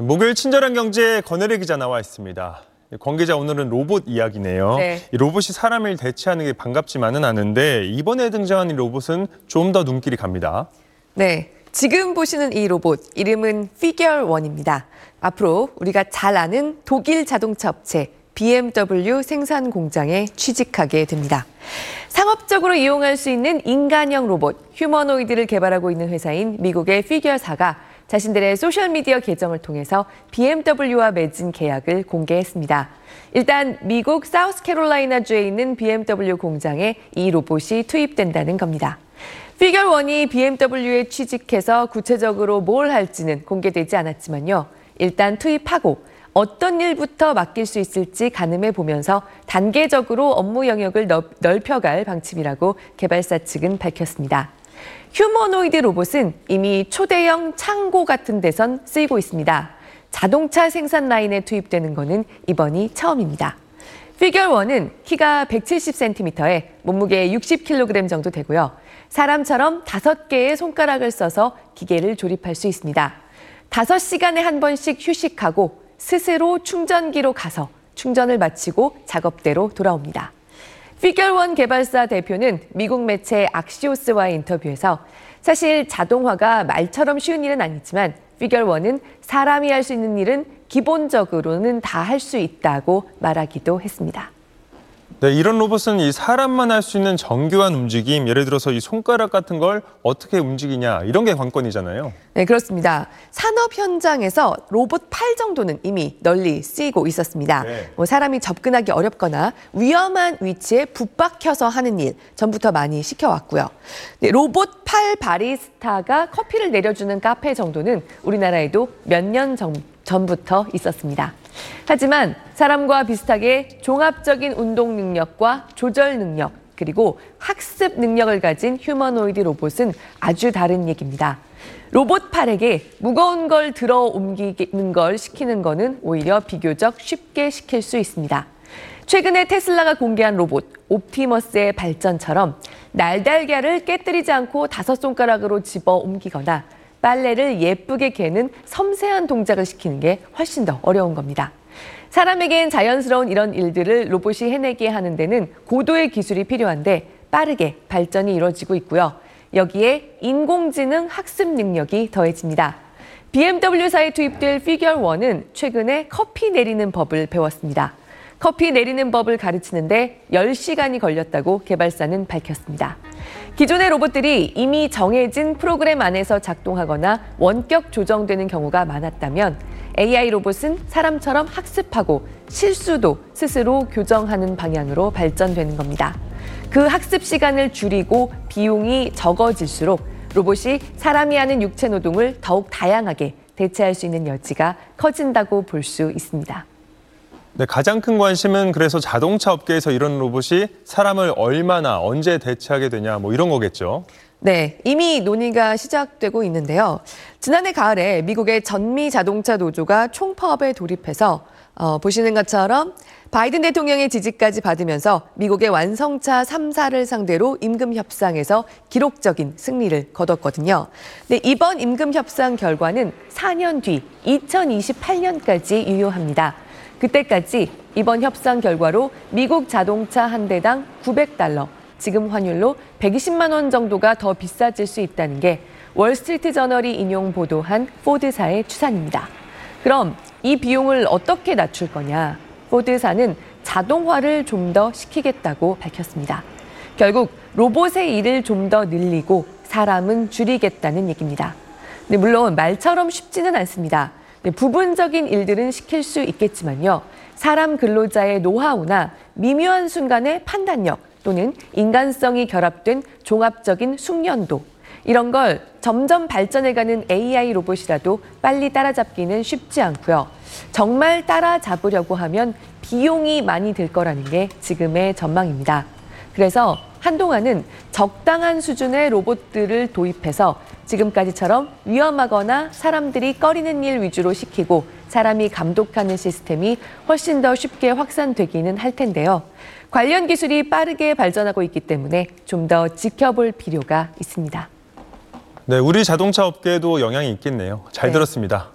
목요일 친절한 경제 권혜리 기자 나와 있습니다. 권 기자 오늘은 로봇 이야기네요. 네. 이 로봇이 사람을 대체하는 게 반갑지만은 않은데 이번에 등장한 이 로봇은 좀 더 눈길이 갑니다. 네. 지금 보시는 이 로봇 이름은 피겨1입니다. 앞으로 우리가 잘 아는 독일 자동차 업체 BMW 생산 공장에 취직하게 됩니다. 상업적으로 이용할 수 있는 인간형 로봇 휴머노이드를 개발하고 있는 회사인 미국의 피겨사가 자신들의 소셜미디어 계정을 통해서 BMW와 맺은 계약을 공개했습니다. 일단 미국 사우스캐롤라이나주에 있는 BMW 공장에 이 로봇이 투입된다는 겁니다. 피겨1이 BMW에 취직해서 구체적으로 뭘 할지는 공개되지 않았지만요. 일단 투입하고 어떤 일부터 맡길 수 있을지 가늠해 보면서 단계적으로 업무 영역을 넓혀갈 방침이라고 개발사 측은 밝혔습니다. 휴머노이드 로봇은 이미 초대형 창고 같은 데선 쓰이고 있습니다. 자동차 생산 라인에 투입되는 것은 이번이 처음입니다. 피겨1은 키가 170cm에 몸무게 60kg 정도 되고요. 사람처럼 5개의 손가락을 써서 기계를 조립할 수 있습니다. 5시간에 한 번씩 휴식하고 스스로 충전기로 가서 충전을 마치고 작업대로 돌아옵니다. 피겨1 개발사 대표는 미국 매체 악시오스와의 인터뷰에서 사실 자동화가 말처럼 쉬운 일은 아니지만 피겨1은 사람이 할 수 있는 일은 기본적으로는 다 할 수 있다고 말하기도 했습니다. 네, 이런 로봇은 이 사람만 할 수 있는 정교한 움직임, 예를 들어서 이 손가락 같은 걸 어떻게 움직이냐 이런 게 관건이잖아요. 네, 그렇습니다. 산업 현장에서 로봇 팔 정도는 이미 널리 쓰이고 있었습니다. 네. 뭐 사람이 접근하기 어렵거나 위험한 위치에 붙박혀서 하는 일 전부터 많이 시켜왔고요. 네, 로봇 팔 바리스타가 커피를 내려주는 카페 정도는 우리나라에도 몇 년 전부터 있었습니다. 하지만 사람과 비슷하게 종합적인 운동 능력과 조절 능력, 그리고 학습 능력을 가진 휴머노이드 로봇은 아주 다른 얘기입니다. 로봇 팔에게 무거운 걸 들어 옮기는 걸 시키는 거는 오히려 비교적 쉽게 시킬 수 있습니다. 최근에 테슬라가 공개한 로봇 옵티머스의 발전처럼 날달걀을 깨뜨리지 않고 다섯 손가락으로 집어 옮기거나 빨래를 예쁘게 개는 섬세한 동작을 시키는 게 훨씬 더 어려운 겁니다. 사람에겐 자연스러운 이런 일들을 로봇이 해내게 하는 데는 고도의 기술이 필요한데 빠르게 발전이 이루어지고 있고요. 여기에 인공지능 학습 능력이 더해집니다. BMW사에 투입될 피겨1은 최근에 커피 내리는 법을 배웠습니다. 커피 내리는 법을 가르치는데 10시간이 걸렸다고 개발사는 밝혔습니다. 기존의 로봇들이 이미 정해진 프로그램 안에서 작동하거나 원격 조정되는 경우가 많았다면 AI 로봇은 사람처럼 학습하고 실수도 스스로 교정하는 방향으로 발전되는 겁니다. 그 학습 시간을 줄이고 비용이 적어질수록 로봇이 사람이 하는 육체 노동을 더욱 다양하게 대체할 수 있는 여지가 커진다고 볼 수 있습니다. 네, 가장 큰 관심은 그래서 자동차 업계에서 이런 로봇이 사람을 얼마나 언제 대체하게 되냐 뭐 이런 거겠죠. 네, 이미 논의가 시작되고 있는데요. 지난해 가을에 미국의 전미 자동차 노조가 총파업에 돌입해서 어, 보시는 것처럼 바이든 대통령의 지지까지 받으면서 미국의 완성차 3사를 상대로 임금 협상에서 기록적인 승리를 거뒀거든요. 네, 이번 임금 협상 결과는 4년 뒤 2028년까지 유효합니다. 그때까지 이번 협상 결과로 미국 자동차 한 대당 900달러, 지금 환율로 120만 원 정도가 더 비싸질 수 있다는 게 월스트리트 저널이 인용 보도한 포드사의 추산입니다. 그럼 이 비용을 어떻게 낮출 거냐? 포드사는 자동화를 좀 더 시키겠다고 밝혔습니다. 결국 로봇의 일을 좀 더 늘리고 사람은 줄이겠다는 얘기입니다. 네, 물론 말처럼 쉽지는 않습니다. 네, 부분적인 일들은 시킬 수 있겠지만요. 사람 근로자의 노하우나 미묘한 순간의 판단력 또는 인간성이 결합된 종합적인 숙련도 이런 걸 점점 발전해가는 AI 로봇이라도 빨리 따라잡기는 쉽지 않고요. 정말 따라잡으려고 하면 비용이 많이 들 거라는 게 지금의 전망입니다. 그래서 한동안은 적당한 수준의 로봇들을 도입해서 지금까지처럼 위험하거나 사람들이 꺼리는 일 위주로 시키고 사람이 감독하는 시스템이 훨씬 더 쉽게 확산되기는 할 텐데요. 관련 기술이 빠르게 발전하고 있기 때문에 좀 더 지켜볼 필요가 있습니다. 네, 우리 자동차 업계에도 영향이 있겠네요. 잘 네. 들었습니다.